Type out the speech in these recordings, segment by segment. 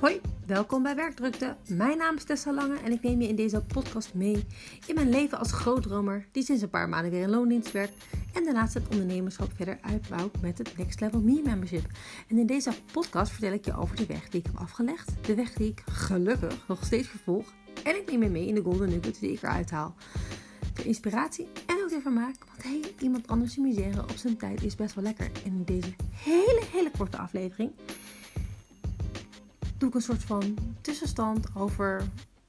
Hoi, welkom bij Werkdrukte. Mijn naam is Tessa Lange en ik neem je in deze podcast mee in mijn leven als grootdromer die sinds een paar maanden weer in loondienst werkt en daarnaast het ondernemerschap verder uitbouwt met het Next Level Me Membership. En in deze podcast vertel ik je over de weg die ik heb afgelegd, de weg die ik gelukkig nog steeds vervolg en ik neem je mee in de golden nuggets die ik eruit haal. De inspiratie en ook de vermaak, want hey, iemand anders misère op zijn tijd is best wel lekker. En in deze hele, hele korte aflevering doe ik een soort van tussenstand over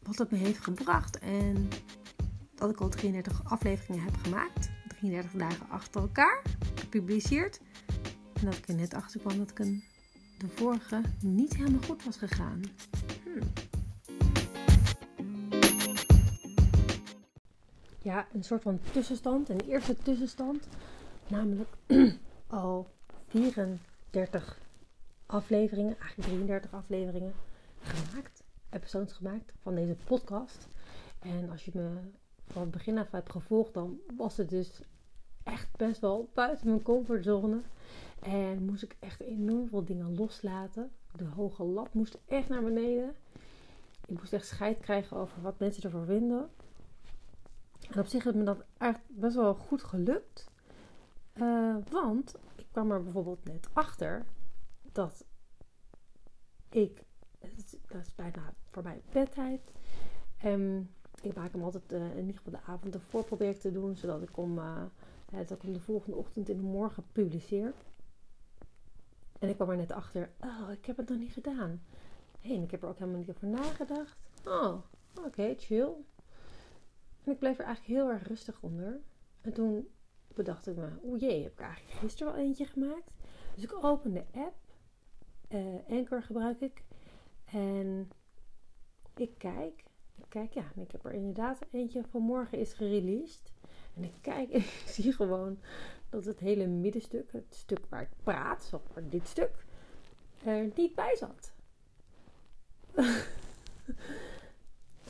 wat het me heeft gebracht. En dat ik al 33 afleveringen heb gemaakt. 33 dagen achter elkaar gepubliceerd. En dat ik er net achter kwam dat ik een, de vorige niet helemaal goed was gegaan. Hmm. Ja, een soort van tussenstand. Een eerste tussenstand. Namelijk al 34 afleveringen, eigenlijk 33 afleveringen gemaakt, episodes gemaakt van deze podcast. En als je me van het begin af hebt gevolgd, dan was het dus echt best wel buiten mijn comfortzone. En moest ik echt enorm veel dingen loslaten. De hoge lat moest echt naar beneden. Ik moest echt scheid krijgen over wat mensen ervoor vinden. En op zich is me dat echt best wel goed gelukt. Uh, want ik kwam er bijvoorbeeld net achter ik, dat is bijna voor mij bedtijd. En ik maak hem altijd uh, in ieder geval de avond ervoor probeer ik te doen, zodat ik om, uh, dat ik de volgende ochtend in de morgen publiceer. En ik kwam er net achter, oh, ik heb het nog niet gedaan. Hé, ik heb er ook helemaal niet over nagedacht. Oh, oké, chill. En ik bleef er eigenlijk heel erg rustig onder. En toen bedacht ik me, oeh jee, heb ik eigenlijk gisteren wel eentje gemaakt. Dus ik opende de app uh, Anchor gebruik ik. En ik kijk. Ik kijk, ja, ik heb er inderdaad eentje vanmorgen is gereleased. En ik kijk en ik zie gewoon dat het hele middenstuk, het stuk waar ik praat, dit stuk, er niet bij zat.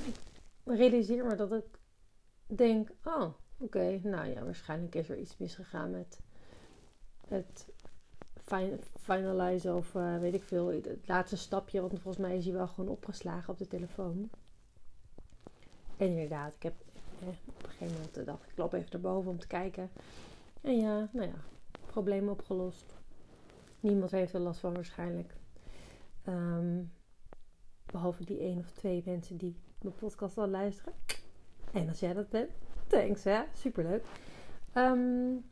ik realiseer me dat ik denk, oh, oké, nou ja, waarschijnlijk is er iets misgegaan met het finalizen of uh, weet ik veel. Het laatste stapje, want volgens mij is hij wel gewoon opgeslagen op de telefoon. En inderdaad, ik heb eh, op een gegeven moment dacht ik, loop even erboven om te kijken. En ja, nou ja, probleem opgelost. Niemand heeft er last van waarschijnlijk. Um, behalve die één of twee mensen die mijn podcast al luisteren. En als jij dat bent, thanks hè, superleuk. Um,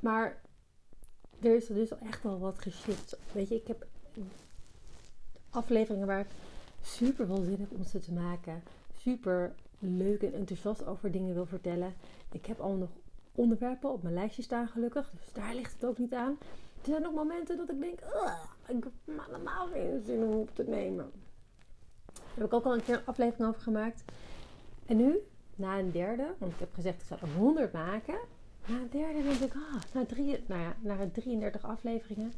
maar er is dus echt wel wat geshift. Weet je, ik heb afleveringen waar ik super veel zin heb om ze te maken. Super leuk en enthousiast over dingen wil vertellen. Ik heb al nog onderwerpen op mijn lijstje staan gelukkig. Dus daar ligt het ook niet aan. Er zijn ook momenten dat ik denk, ik heb helemaal geen zin om op te nemen. Daar heb ik ook al een keer een aflevering over gemaakt. En nu, na een derde, want ik heb gezegd ik zou er 100 maken. Na een derde denk ik, ah, na, nou ja, na 33 afleveringen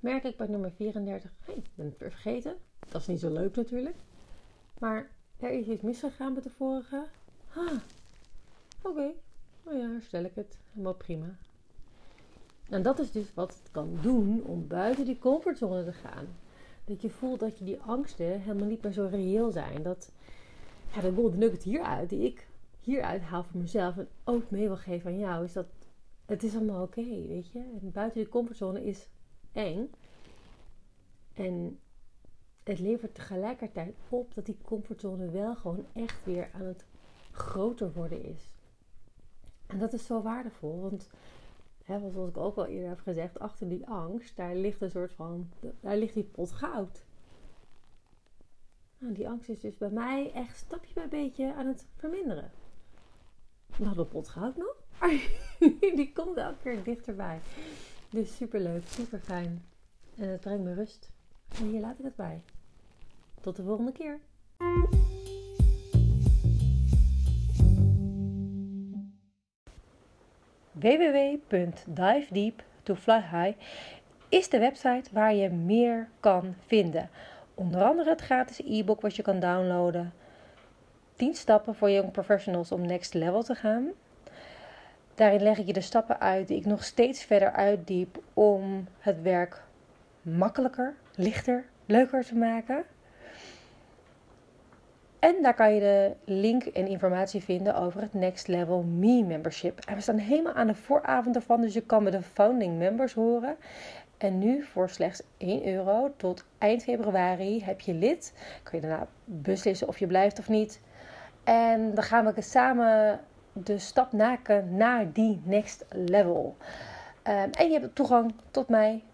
merk ik bij nummer 34, hé, hey, ben het weer vergeten. Dat is niet zo leuk natuurlijk. Maar er is iets misgegaan met de vorige. Oké. Nou ja, herstel ik het. Helemaal prima. En dat is dus wat het kan doen om buiten die comfortzone te gaan. Dat je voelt dat je die angsten helemaal niet meer zo reëel zijn. Dat, ja, de golden nugget hieruit, die ik hieruit haal voor mezelf en ook mee wil geven aan jou, is dat het is allemaal oké, weet je. En buiten je comfortzone is eng. En het levert tegelijkertijd op dat die comfortzone wel gewoon echt weer aan het groter worden is. En dat is zo waardevol, want hè, zoals ik ook al eerder heb gezegd, achter die angst, daar ligt een soort van, daar ligt die pot goud. Nou, die angst is dus bij mij echt stapje bij beetje aan het verminderen. Nou, de pot gaat nog. die komt elke keer dichterbij. Dus super leuk, super fijn. En het brengt me rust. En hier laat ik het bij. Tot de volgende keer. www.divedeep to fly high is de website waar je meer kan vinden. Onder andere het gratis e-book wat je kan downloaden 10 stappen voor young professionals om next level te gaan. Daarin leg ik je de stappen uit die ik nog steeds verder uitdiep om het werk makkelijker, lichter leuker te maken. En daar kan je de link en informatie vinden over het Next Level Me membership. En we staan helemaal aan de vooravond ervan, dus je kan met de founding members horen. En nu voor slechts 1 euro tot eind februari heb je lid. Kun je daarna beslissen of je blijft of niet. En dan gaan we samen de stap maken naar die next level. Um, en je hebt toegang tot mij.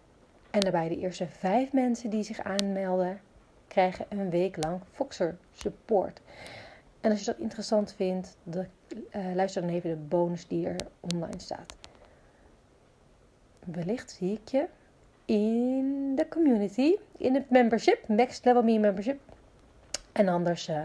En daarbij de eerste vijf mensen die zich aanmelden, krijgen een week lang Foxer support. En als je dat interessant vindt, de, uh, luister dan even de bonus die er online staat. Wellicht zie ik je in de community, in het membership, Next Level Me membership. En anders uh,